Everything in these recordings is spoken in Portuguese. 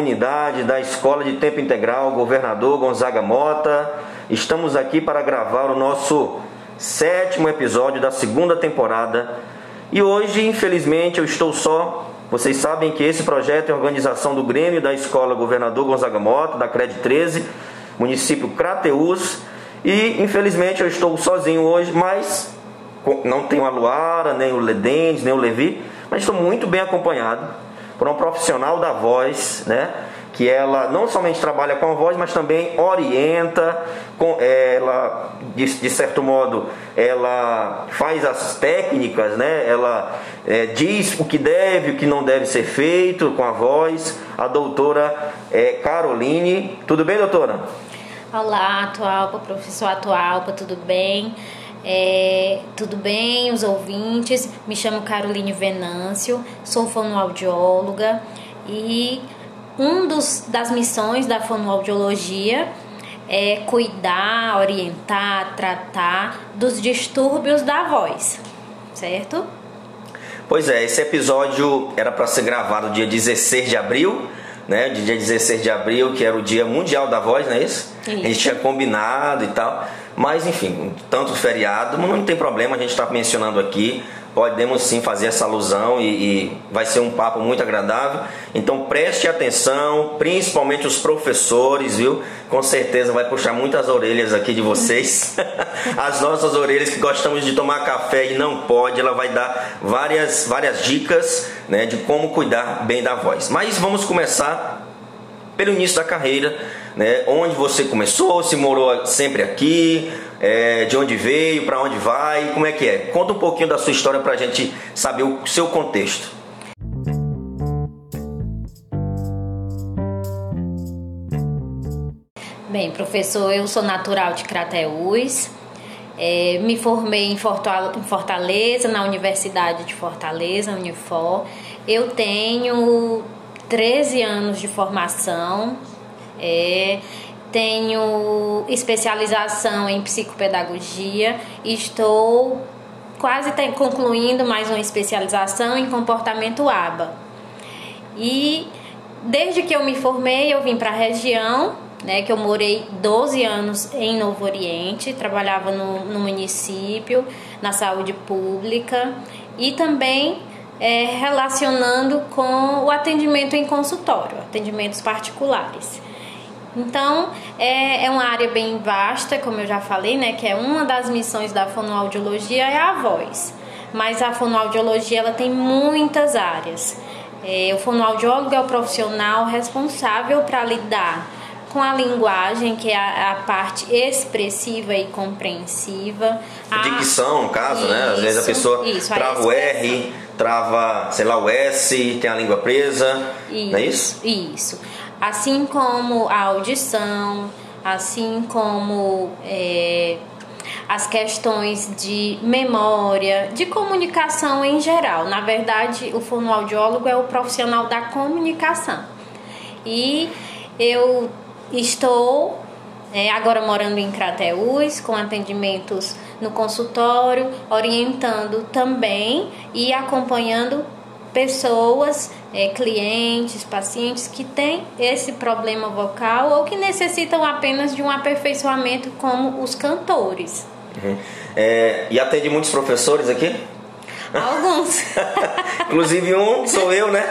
Comunidade da Escola de Tempo Integral Governador Gonzaga Mota. Estamos aqui para gravar o nosso sétimo episódio da segunda temporada. E hoje, infelizmente, eu estou só. Vocês sabem que esse projeto é organização do Grêmio da Escola Governador Gonzaga Mota, da CRED 13, município Crateus. E infelizmente eu estou sozinho hoje, mas não tenho a Luara, nem o Ledentes, nem o Levi, mas estou muito bem acompanhado por um profissional da voz, né? Que ela não somente trabalha com a voz, mas também orienta, com ela de, de certo modo ela faz as técnicas, né? Ela é, diz o que deve, o que não deve ser feito com a voz. A doutora é, Caroline, tudo bem, doutora? Olá, Atualpa, professor Atualpa, tudo bem? É, tudo bem, os ouvintes? Me chamo Caroline Venâncio, sou fonoaudióloga e um dos, das missões da fonoaudiologia é cuidar, orientar, tratar dos distúrbios da voz, certo? Pois é, esse episódio era para ser gravado dia 16 de abril, né? Dia 16 de abril, que era o Dia Mundial da Voz, não é isso? isso. A gente tinha combinado e tal. Mas enfim, tanto feriado, não tem problema, a gente está mencionando aqui. Podemos sim fazer essa alusão e, e, vai ser um papo muito agradável. Então preste atenção, principalmente os professores, viu? Com certeza vai puxar muitas orelhas aqui de vocês. As nossas orelhas que gostamos de tomar café e não pode, ela vai dar várias, várias dicas né, de como cuidar bem da voz. Mas vamos começar pelo início da carreira né? Onde você começou, se morou sempre aqui, é, de onde veio, para onde vai, como é que é? Conta um pouquinho da sua história para a gente saber o seu contexto. Bem, professor, eu sou natural de Crateús. É, me formei em Fortaleza, na Universidade de Fortaleza, Unifor. Eu tenho 13 anos de formação, é, tenho especialização em psicopedagogia, estou quase concluindo mais uma especialização em comportamento ABA. E desde que eu me formei, eu vim para a região, né, que eu morei 12 anos em Novo Oriente, trabalhava no, no município, na saúde pública e também é, relacionando com o atendimento em consultório, atendimentos particulares. Então, é, é uma área bem vasta, como eu já falei, né, que é uma das missões da fonoaudiologia é a voz. Mas a fonoaudiologia ela tem muitas áreas. É, o fonoaudiólogo é o profissional responsável para lidar com a linguagem, que é a, a, parte expressiva e compreensiva. A dicção, no caso, isso, né? Às vezes a pessoa isso, trava a o R, trava, sei lá, o S, tem a língua presa, isso, não é isso? Isso assim como a audição, assim como é, as questões de memória, de comunicação em geral. Na verdade, o fonoaudiólogo é o profissional da comunicação. E eu estou é, agora morando em Crateús, com atendimentos no consultório, orientando também e acompanhando pessoas, é, clientes, pacientes que têm esse problema vocal ou que necessitam apenas de um aperfeiçoamento, como os cantores. Uhum. É, e atende muitos professores aqui? Alguns. Inclusive um sou eu, né?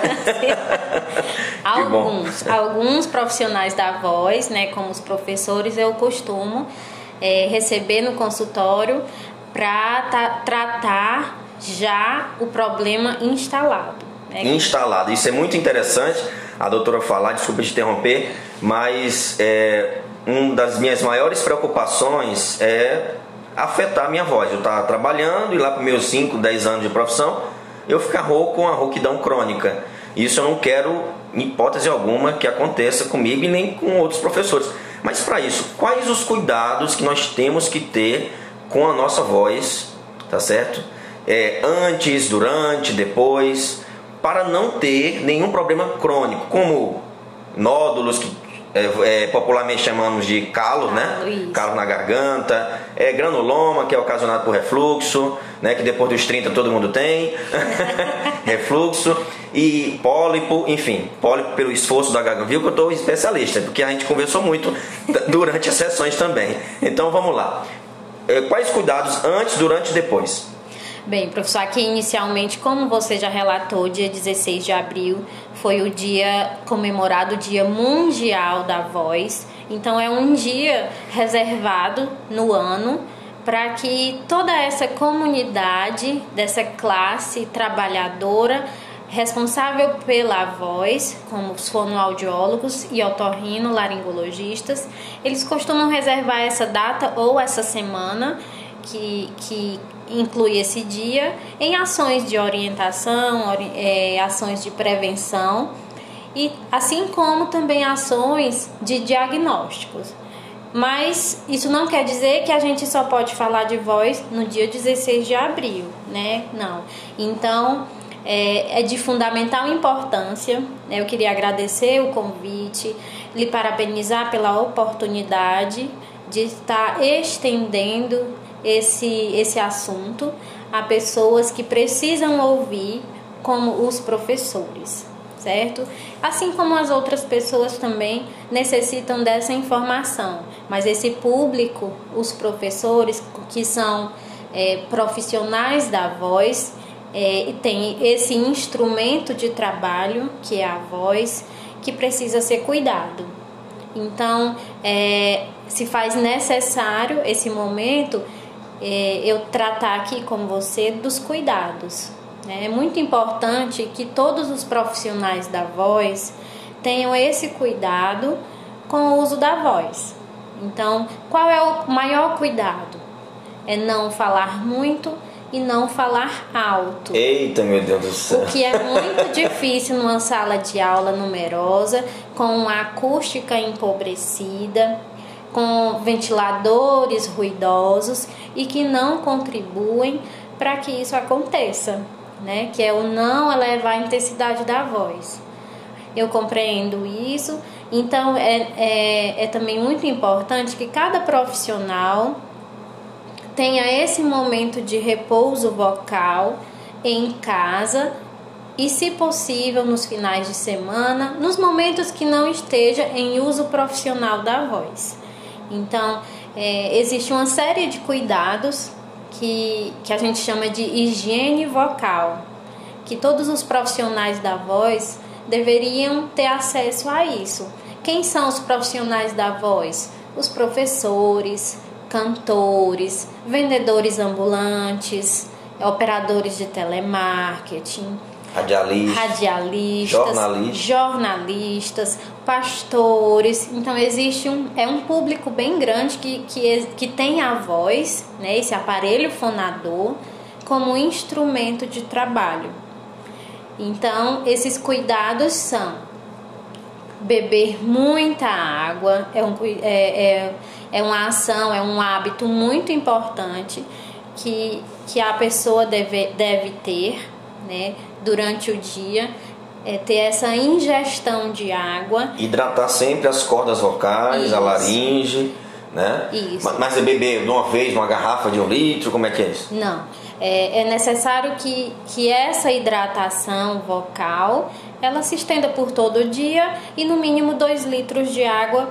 alguns. Alguns profissionais da voz, né, como os professores, eu costumo é, receber no consultório para tratar já o problema instalado. Né? Instalado. Isso é muito interessante a doutora falar, desculpa te interromper, mas é, uma das minhas maiores preocupações é afetar a minha voz. Eu estava trabalhando e lá para meus 5, 10 anos de profissão, eu ficar rouco com a rouquidão crônica. Isso eu não quero, em hipótese alguma, que aconteça comigo e nem com outros professores. Mas para isso, quais os cuidados que nós temos que ter com a nossa voz, tá certo? É, antes, durante, depois, para não ter nenhum problema crônico, como nódulos que é, é, popularmente chamamos de calo, né? Calo na garganta, é, granuloma, que é ocasionado por refluxo, né, que depois dos 30 todo mundo tem, refluxo e pólipo, enfim, pólipo pelo esforço da garganta. Viu que eu estou especialista, porque a gente conversou muito durante as sessões também. Então vamos lá. É, quais cuidados antes, durante e depois? Bem, professor, aqui inicialmente, como você já relatou, dia 16 de abril foi o dia comemorado, o Dia Mundial da Voz. Então é um dia reservado no ano para que toda essa comunidade dessa classe trabalhadora responsável pela voz, como os fonoaudiólogos e otorrino-laringologistas, eles costumam reservar essa data ou essa semana que, que inclui esse dia em ações de orientação, é, ações de prevenção e assim como também ações de diagnósticos. Mas isso não quer dizer que a gente só pode falar de voz no dia 16 de abril, né? Não. Então, é, é de fundamental importância. Né? Eu queria agradecer o convite, lhe parabenizar pela oportunidade de estar estendendo esse, esse assunto a pessoas que precisam ouvir, como os professores, certo? Assim como as outras pessoas também necessitam dessa informação, mas esse público, os professores que são é, profissionais da voz, é, tem esse instrumento de trabalho que é a voz, que precisa ser cuidado. Então, é, se faz necessário esse momento é, eu tratar aqui com você dos cuidados. Né? É muito importante que todos os profissionais da voz tenham esse cuidado com o uso da voz. Então, qual é o maior cuidado? É não falar muito e não falar alto. Eita, meu Deus do céu. O que é muito difícil numa sala de aula numerosa, com uma acústica empobrecida, com ventiladores ruidosos e que não contribuem para que isso aconteça, né? Que é o não elevar a intensidade da voz. Eu compreendo isso, então é, é, é também muito importante que cada profissional tenha esse momento de repouso vocal em casa e, se possível, nos finais de semana, nos momentos que não esteja em uso profissional da voz. Então, é, existe uma série de cuidados que, que a gente chama de higiene vocal, que todos os profissionais da voz deveriam ter acesso a isso. Quem são os profissionais da voz? Os professores, cantores, vendedores ambulantes, operadores de telemarketing, Radialistas, jornalistas, pastores. Então existe um é um público bem grande que, que, que tem a voz, né, esse aparelho fonador, como instrumento de trabalho. Então esses cuidados são beber muita água, é, um, é, é, é uma ação, é um hábito muito importante que, que a pessoa deve, deve ter, né? durante o dia, é, ter essa ingestão de água. Hidratar sempre as cordas vocais, isso. a laringe, né? Isso. Mas é beber de uma vez uma garrafa de um litro, como é que é isso? Não. É, é necessário que, que essa hidratação vocal ela se estenda por todo o dia e no mínimo 2 litros de água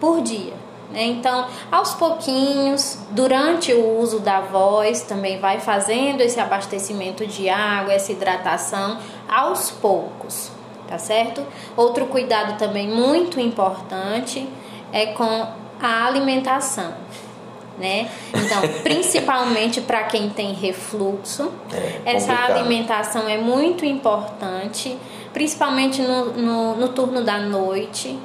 por dia. Né? Então, aos pouquinhos, durante o uso da voz, também vai fazendo esse abastecimento de água, essa hidratação aos poucos, tá certo? Outro cuidado também muito importante é com a alimentação. Né? Então, principalmente para quem tem refluxo, é essa alimentação é muito importante, principalmente no, no, no turno da noite,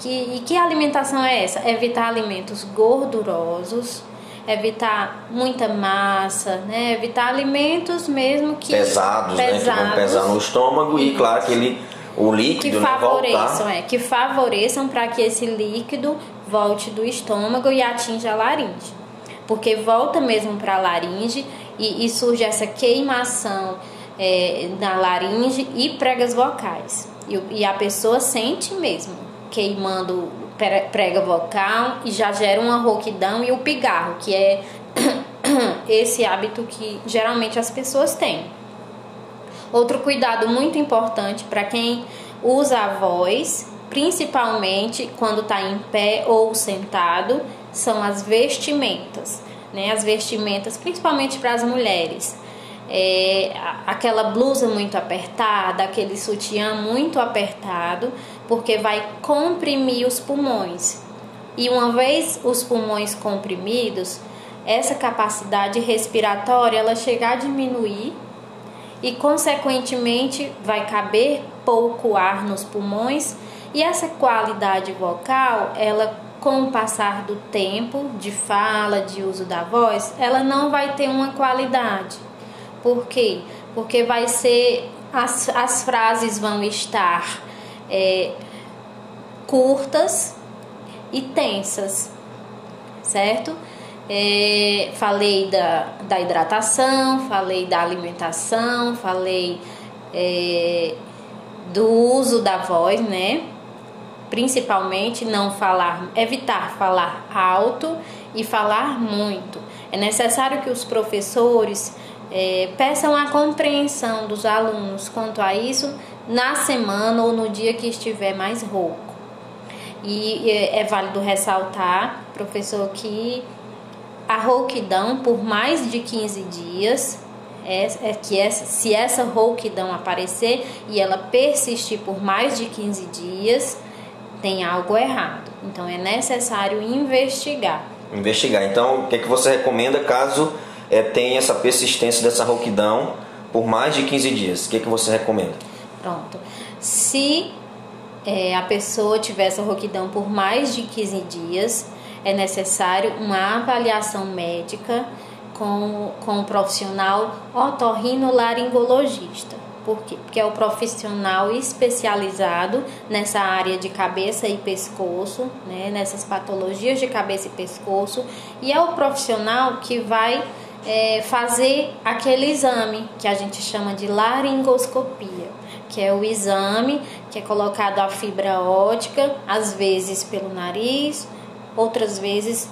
que, e que alimentação é essa? Evitar alimentos gordurosos, evitar muita massa, né? Evitar alimentos mesmo que pesados, pesados né? Que vão pesar no estômago e, claro que ele o líquido que favoreçam, né, é, que favoreçam para que esse líquido volte do estômago e atinja a laringe, porque volta mesmo para a laringe e, e, surge essa queimação é, na laringe e pregas vocais e, e a pessoa sente mesmo queimando prega vocal e já gera uma rouquidão e o pigarro, que é esse hábito que geralmente as pessoas têm. Outro cuidado muito importante para quem usa a voz, principalmente quando está em pé ou sentado, são as vestimentas, né? As vestimentas, principalmente para as mulheres. É, aquela blusa muito apertada, aquele sutiã muito apertado, porque vai comprimir os pulmões. E uma vez os pulmões comprimidos, essa capacidade respiratória ela chegar a diminuir e consequentemente vai caber pouco ar nos pulmões e essa qualidade vocal, ela com o passar do tempo de fala, de uso da voz, ela não vai ter uma qualidade. Por quê? Porque vai ser as, as frases vão estar é, curtas e tensas, certo? É, falei da, da hidratação, falei da alimentação, falei é, do uso da voz, né? Principalmente não falar, evitar falar alto e falar muito. É necessário que os professores é, peçam a compreensão dos alunos quanto a isso na semana ou no dia que estiver mais rouco. E é, válido ressaltar, professor, que a rouquidão por mais de 15 dias é, é que essa, se essa rouquidão aparecer e ela persistir por mais de 15 dias, tem algo errado. Então é necessário investigar. Investigar. Então, o que, é que você recomenda caso é, tenha essa persistência dessa rouquidão por mais de 15 dias? O que, é que você recomenda? Pronto. Se é, a pessoa tiver essa rouquidão por mais de 15 dias, é necessário uma avaliação médica com, com o profissional otorrinolaringologista. Por quê? Porque é o profissional especializado nessa área de cabeça e pescoço, né, nessas patologias de cabeça e pescoço, e é o profissional que vai é, fazer aquele exame que a gente chama de laringoscopia, que é o exame que é colocado a fibra ótica, às vezes pelo nariz, outras vezes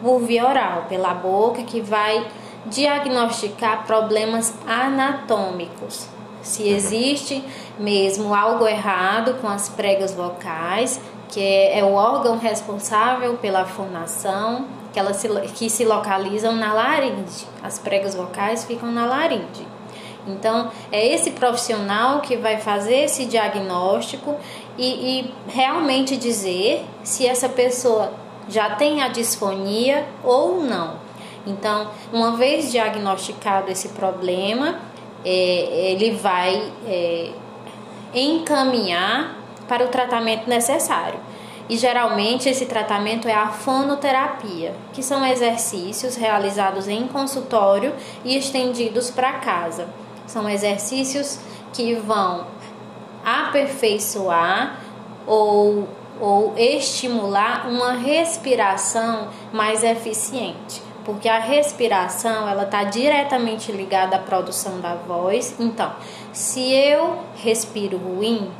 por via oral, pela boca, que vai diagnosticar problemas anatômicos. Se existe mesmo algo errado com as pregas vocais, que é, é o órgão responsável pela fonação, que, elas se, que se localizam na laringe. As pregas vocais ficam na laringe. Então, é esse profissional que vai fazer esse diagnóstico e, e realmente dizer se essa pessoa já tem a disfonia ou não. Então, uma vez diagnosticado esse problema, é, ele vai é, encaminhar para o tratamento necessário. E geralmente esse tratamento é a fonoterapia, que são exercícios realizados em consultório e estendidos para casa. São exercícios que vão aperfeiçoar ou ou estimular uma respiração mais eficiente, porque a respiração ela está diretamente ligada à produção da voz. Então, se eu respiro ruim,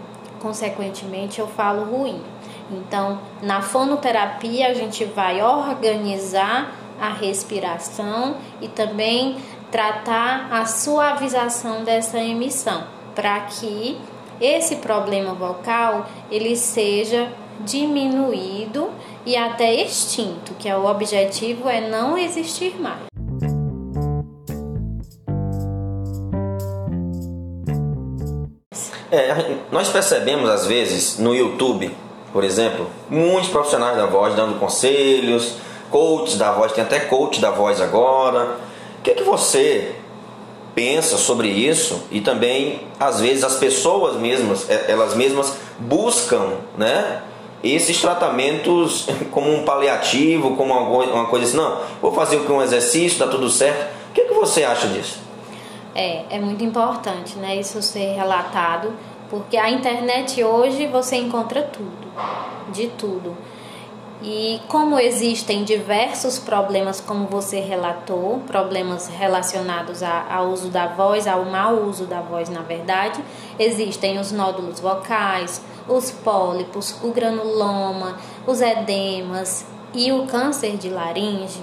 consequentemente eu falo ruim. Então, na fonoterapia a gente vai organizar a respiração e também tratar a suavização dessa emissão, para que esse problema vocal ele seja diminuído e até extinto, que é o objetivo é não existir mais. É, nós percebemos às vezes no YouTube, por exemplo, muitos profissionais da voz dando conselhos, coaches da voz, tem até coach da voz agora. O que, é que você pensa sobre isso e também às vezes as pessoas mesmas, é, elas mesmas buscam, né? esses tratamentos como um paliativo, como uma coisa assim, não, vou fazer um exercício, dá tudo certo. O que, é que você acha disso? É, é muito importante, né, isso ser relatado, porque a internet hoje você encontra tudo, de tudo. E como existem diversos problemas, como você relatou, problemas relacionados ao uso da voz, ao mau uso da voz, na verdade, existem os nódulos vocais, os pólipos, o granuloma, os edemas e o câncer de laringe.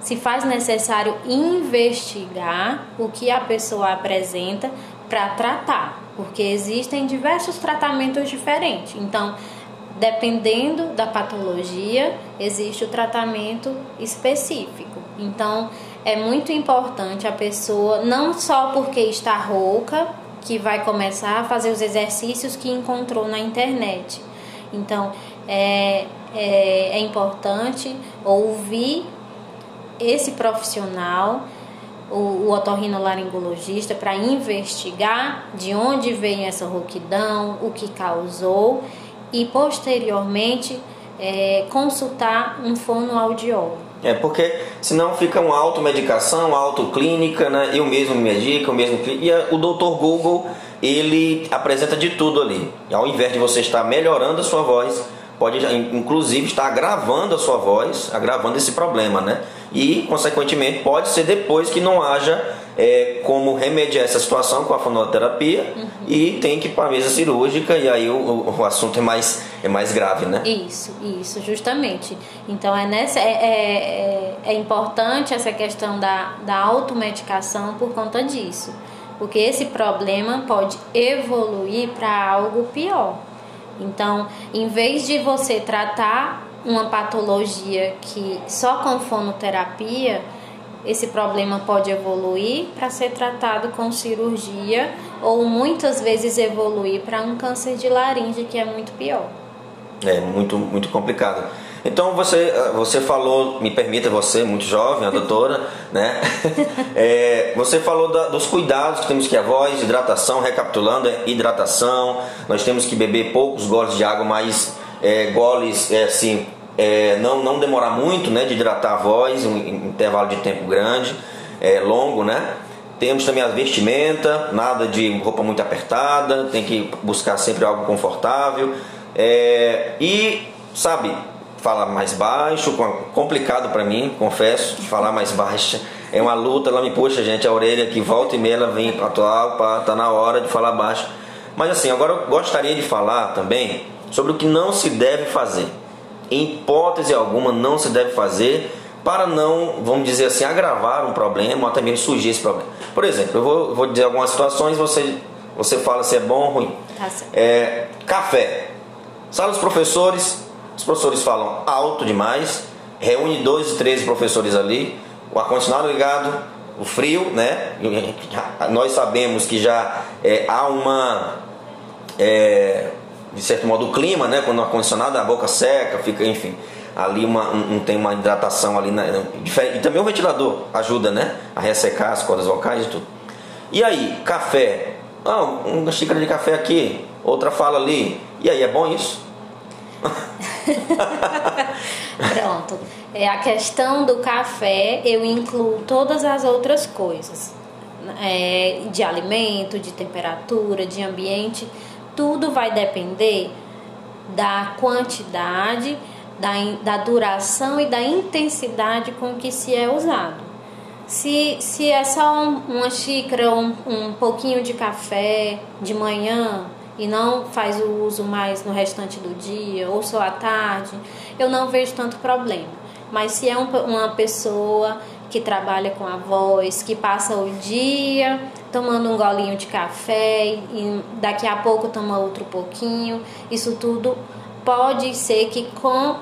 se faz necessário investigar o que a pessoa apresenta para tratar, porque existem diversos tratamentos diferentes. Então, dependendo da patologia, existe o tratamento específico. Então, é muito importante a pessoa, não só porque está rouca, que vai começar a fazer os exercícios que encontrou na internet. Então, é, é, é importante ouvir esse profissional, o, o otorrinolaringologista, para investigar de onde vem essa rouquidão, o que causou e posteriormente é, consultar um fonoaudiólogo. É, porque senão fica uma automedicação, autoclínica, né? Eu mesmo me medico, eu mesmo. E o doutor Google, ele apresenta de tudo ali. Ao invés de você estar melhorando a sua voz, pode inclusive estar agravando a sua voz, agravando esse problema, né? E, consequentemente, pode ser depois que não haja é, como remediar essa situação com a fonoterapia uhum. e tem que ir para a mesa cirúrgica e aí o, o, assunto é mais, é mais grave, né? Isso, isso, justamente. Então é, nessa, é, é, é, é importante essa questão da, da automedicação por conta disso. Porque esse problema pode evoluir para algo pior. Então, em vez de você tratar uma patologia que só com fonoterapia, esse problema pode evoluir para ser tratado com cirurgia ou muitas vezes evoluir para um câncer de laringe que é muito pior. É muito muito complicado. Então você você falou, me permita você muito jovem, a doutora, né? É, você falou da, dos cuidados que temos que a voz, hidratação, recapitulando, é hidratação. Nós temos que beber poucos goles de água, mas é, goles é, assim é, não, não demorar muito, né, de hidratar a voz, um intervalo de tempo grande, é, longo, né? Temos também a vestimenta, nada de roupa muito apertada, tem que buscar sempre algo confortável. É, e, sabe, falar mais baixo, complicado para mim, confesso, falar mais baixo. É uma luta, ela me puxa, gente, a orelha que volta e meia ela vem atual, pá, tá na hora de falar baixo. Mas assim, agora eu gostaria de falar também sobre o que não se deve fazer em hipótese alguma, não se deve fazer para não, vamos dizer assim, agravar um problema ou até mesmo surgir esse problema. Por exemplo, eu vou, vou dizer algumas situações, você, você fala se é bom ou ruim. Tá é, café. Sala dos professores, os professores falam alto demais, reúne 12, 13 professores ali, o ar-condicionado ligado, o frio, né? Nós sabemos que já é, há uma. É, de certo modo, o clima, né? Quando o ar-condicionado, a boca seca, fica, enfim, ali uma, um, tem uma hidratação ali. Na, e também o ventilador ajuda, né? A ressecar as cordas vocais e tudo. E aí, café. Ah, uma xícara de café aqui, outra fala ali. E aí, é bom isso? Pronto. É a questão do café, eu incluo todas as outras coisas. É, de alimento, de temperatura, de ambiente tudo vai depender da quantidade, da, da duração e da intensidade com que se é usado. Se, se é só um, uma xícara, um, um pouquinho de café de manhã e não faz o uso mais no restante do dia ou só à tarde, eu não vejo tanto problema. Mas se é um, uma pessoa que trabalha com a voz, que passa o dia tomando um golinho de café e daqui a pouco toma outro pouquinho. Isso tudo pode ser que com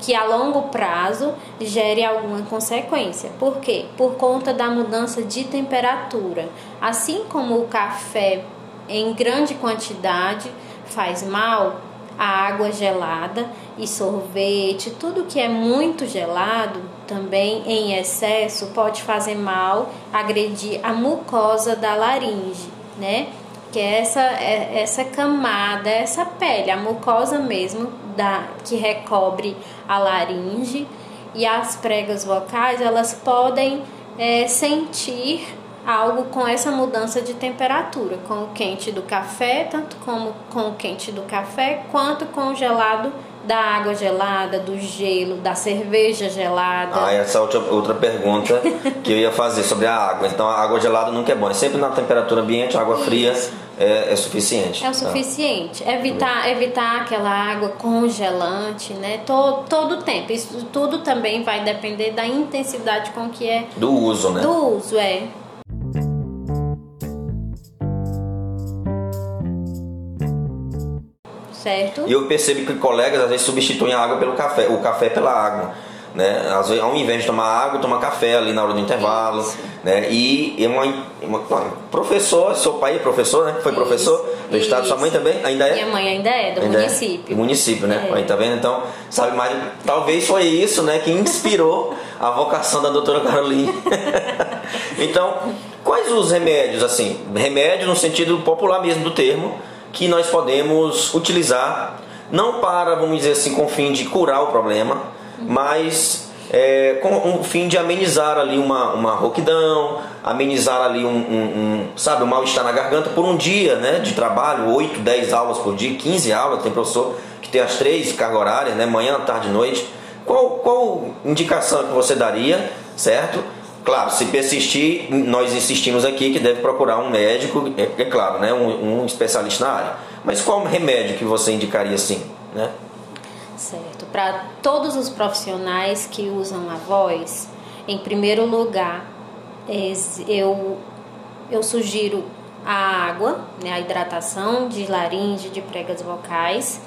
que a longo prazo gere alguma consequência. Por quê? Por conta da mudança de temperatura. Assim como o café em grande quantidade faz mal, a água gelada e sorvete, tudo que é muito gelado também em excesso pode fazer mal, agredir a mucosa da laringe, né? Que é essa, é essa camada, essa pele, a mucosa mesmo da, que recobre a laringe e as pregas vocais, elas podem é, sentir algo com essa mudança de temperatura, com o quente do café, tanto como com o quente do café, quanto com o gelado da água gelada, do gelo, da cerveja gelada. Ah, essa é outra, outra pergunta que eu ia fazer sobre a água. Então, a água gelada nunca é bom. É sempre na temperatura ambiente, a água fria é, é, suficiente. É o tá? suficiente. Tá? Evitar, evitar aquela água congelante, né? Todo, todo o tempo. Isso tudo também vai depender da intensidade com que é. Do uso, né? Do uso, é. Certo. E eu percebo que colegas às vezes substituem a água pelo café, o café pela água. Né? Às vezes, ao invés de tomar água, toma café ali na hora do intervalo. Né? E uma, uma, uma, professor, seu pai é professor, né? Foi Isso. professor do Isso. estado, sua mãe também? Ainda é? Minha mãe ainda é, do ainda município. É, do município, né? É. Aí tá vendo? Então, sabe, mas talvez foi isso, né, que inspirou a vocação da doutora Caroline. então, quais os remédios, assim? Remédio no sentido popular mesmo do termo que nós podemos utilizar, não para, vamos dizer assim, com o fim de curar o problema, mas é, com o fim de amenizar ali uma, uma rouquidão, amenizar ali um, um, um sabe, um mal-estar na garganta por um dia né, de trabalho, 8, 10 aulas por dia, 15 aulas, tem professor que tem as três cargas horárias, né, manhã, tarde e noite. Qual, qual indicação que você daria, certo? Claro, se persistir, nós insistimos aqui que deve procurar um médico, é, é claro, né, um, um, especialista na área. Mas qual remédio que você indicaria assim, né? Certo. Para todos os profissionais que usam a voz, em primeiro lugar, eu, eu sugiro a água, né, a hidratação de laringe, de pregas vocais.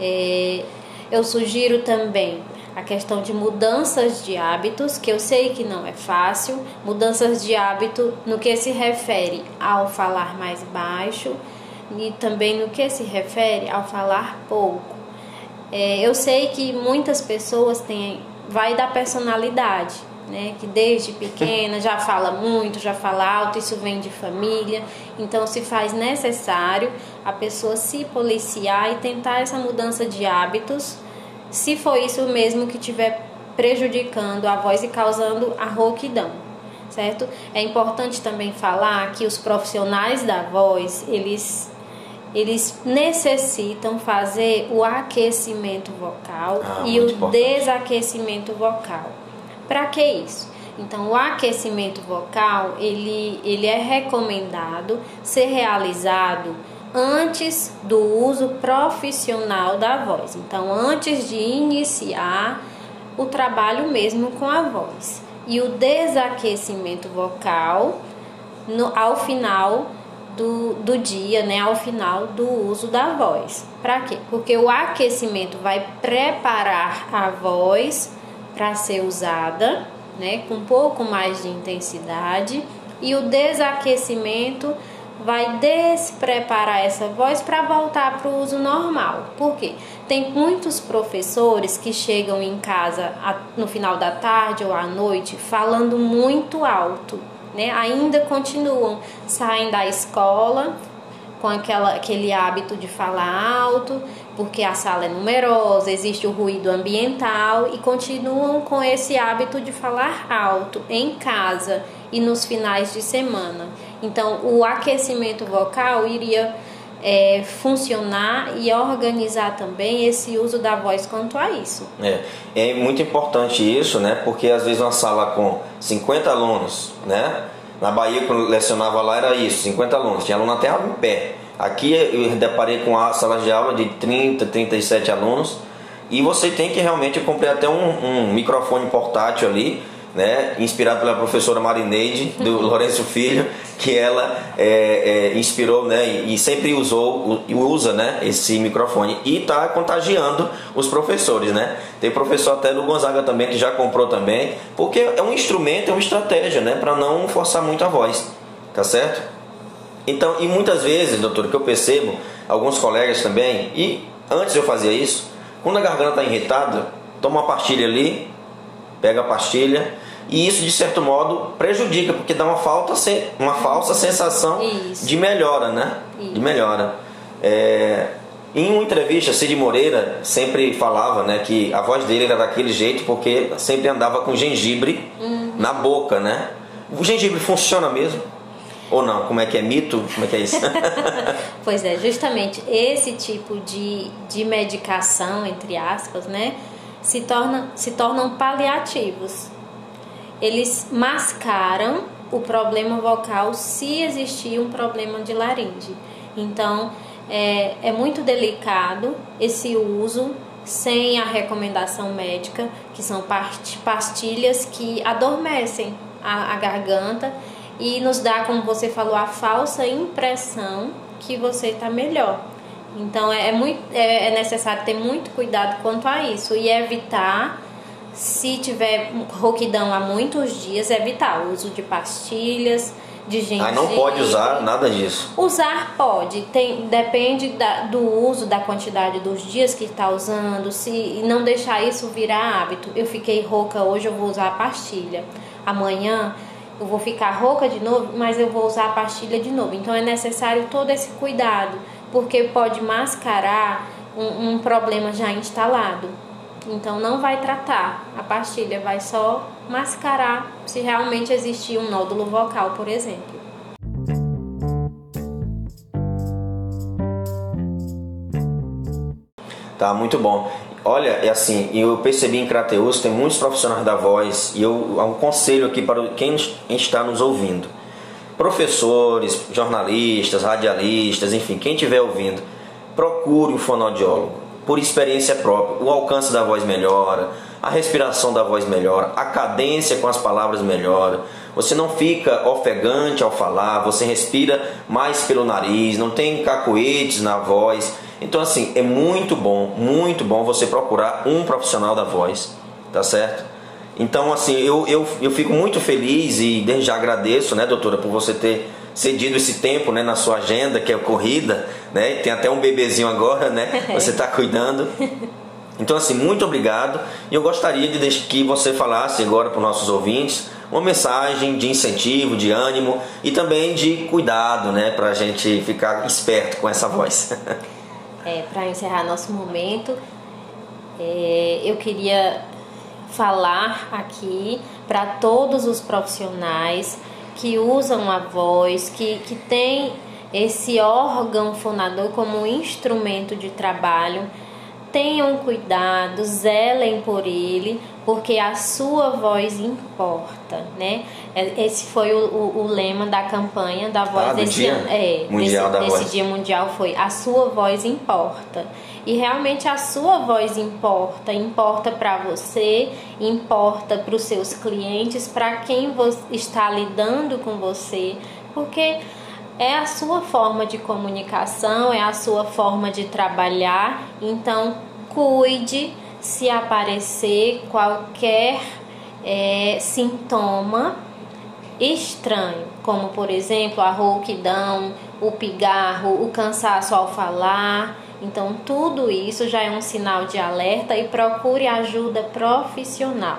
É, eu sugiro também a questão de mudanças de hábitos, que eu sei que não é fácil, mudanças de hábito no que se refere ao falar mais baixo e também no que se refere ao falar pouco. É, eu sei que muitas pessoas têm, vai da personalidade, né? Que desde pequena já fala muito, já fala alto, isso vem de família. Então se faz necessário a pessoa se policiar e tentar essa mudança de hábitos se for isso mesmo que estiver prejudicando a voz e causando a rouquidão, certo? É importante também falar que os profissionais da voz, eles eles necessitam fazer o aquecimento vocal ah, e o importante. desaquecimento vocal. Para que isso? Então, o aquecimento vocal, ele, ele é recomendado ser realizado antes do uso profissional da voz. Então, antes de iniciar o trabalho mesmo com a voz. E o desaquecimento vocal no, ao final do, do dia, né, ao final do uso da voz. Para quê? Porque o aquecimento vai preparar a voz para ser usada, né, com um pouco mais de intensidade, e o desaquecimento vai despreparar essa voz para voltar para o uso normal. Por quê? Tem muitos professores que chegam em casa no final da tarde ou à noite falando muito alto, né? Ainda continuam, saem da escola com aquela, aquele hábito de falar alto, porque a sala é numerosa, existe o ruído ambiental e continuam com esse hábito de falar alto em casa e nos finais de semana. Então, o aquecimento vocal iria é, funcionar e organizar também esse uso da voz quanto a isso. É, é muito importante isso, né? Porque às vezes uma sala com 50 alunos, né? Na Bahia, quando eu lecionava lá, era isso, 50 alunos. Tinha aluno até em pé. Aqui eu deparei com a sala de aula de 30, 37 alunos. E você tem que realmente comprar até um, um microfone portátil ali né, inspirado pela professora Marineide, do Lourenço Filho, que ela é, é, inspirou né, e sempre usou e usa né, esse microfone e está contagiando os professores. Né? Tem professor até do Gonzaga também que já comprou também, porque é um instrumento, é uma estratégia né, para não forçar muito a voz, tá certo? Então, e muitas vezes, doutor, que eu percebo, alguns colegas também, e antes eu fazia isso, quando a garganta está irritada, toma uma pastilha ali, pega a pastilha e isso de certo modo prejudica porque dá uma falta uma falsa sensação isso. de melhora né isso. de melhora é, em uma entrevista Cid Moreira sempre falava né que a voz dele era daquele jeito porque sempre andava com gengibre uhum. na boca né o gengibre funciona mesmo Ou não? Como é que é mito? Como é que é isso? pois é, justamente esse tipo de, de medicação, entre aspas, né? Se, torna, se tornam paliativos. Eles mascaram o problema vocal se existir um problema de laringe. Então, é, é muito delicado esse uso sem a recomendação médica, que são pastilhas que adormecem a, a garganta e nos dá, como você falou, a falsa impressão que você está melhor. Então é, é muito, é, é, necessário ter muito cuidado quanto a isso e evitar, se tiver rouquidão há muitos dias, evitar o uso de pastilhas, de gengibre. Ah, não pode usar nada disso. Usar pode, tem, depende da, do uso, da quantidade dos dias que está usando, se não deixar isso virar hábito. Eu fiquei rouca hoje, eu vou usar a pastilha. Amanhã eu vou ficar rouca de novo, mas eu vou usar a pastilha de novo. Então é necessário todo esse cuidado, porque pode mascarar um, um problema já instalado. Então não vai tratar a pastilha, vai só mascarar se realmente existir um nódulo vocal, por exemplo. Tá, muito bom. Olha, é assim, eu percebi em Crateus tem muitos profissionais da voz e eu há um conselho aqui para quem está nos ouvindo. Professores, jornalistas, radialistas, enfim, quem estiver ouvindo, procure um fonoaudiólogo por experiência própria. O alcance da voz melhora, a respiração da voz melhora, a cadência com as palavras melhora. Você não fica ofegante ao falar, você respira mais pelo nariz, não tem cacoetes na voz. Então, assim, é muito bom, muito bom você procurar um profissional da voz, tá certo? Então, assim, eu, eu, eu fico muito feliz e já agradeço, né, doutora, por você ter cedido esse tempo né, na sua agenda, que é corrida, né? Tem até um bebezinho agora, né? Você está cuidando. Então, assim, muito obrigado. E eu gostaria de que você falasse agora para os nossos ouvintes uma mensagem de incentivo, de ânimo e também de cuidado, né? Para a gente ficar esperto com essa voz. É, para encerrar nosso momento, é, eu queria falar aqui para todos os profissionais que usam a voz, que, que tem esse órgão fonador como instrumento de trabalho. Tenham cuidado, zelem por ele, porque a sua voz importa, né? É, esse foi o, o, o lema da campanha da voz ah, desse dia ano. É, mundial desse, desse voz. dia mundial foi a sua voz importa. E realmente a sua voz importa, importa para você, importa para os seus clientes, para quem está lidando com você, porque é a sua forma de comunicação, é a sua forma de trabalhar. Então, cuide se aparecer qualquer é, sintoma estranho, como por exemplo a rouquidão, o pigarro, o cansaço ao falar então, tudo isso já é um sinal de alerta e procure ajuda profissional.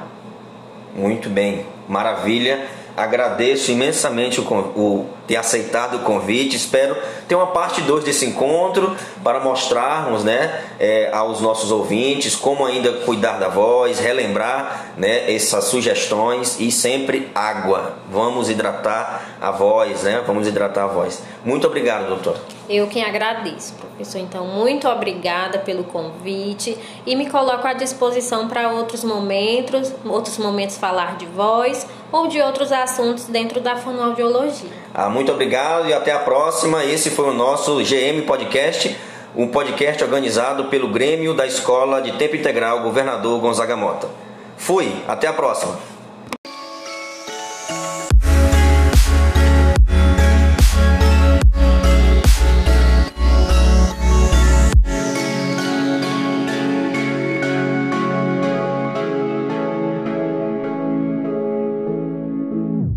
Muito bem, maravilha. Agradeço imensamente o, o, ter aceitado o convite. Espero ter uma parte 2 desse encontro para mostrarmos né, é, aos nossos ouvintes como ainda cuidar da voz, relembrar né, essas sugestões e sempre água. Vamos hidratar a voz, né? Vamos hidratar a voz. Muito obrigado, doutor. Eu quem agradeço, professor. Então, muito obrigada pelo convite e me coloco à disposição para outros momentos, outros momentos falar de voz ou de outros assuntos dentro da fonoaudiologia. Ah, muito obrigado e até a próxima. Esse foi o nosso GM Podcast, um podcast organizado pelo Grêmio da Escola de Tempo Integral Governador Gonzaga Mota. Fui, até a próxima.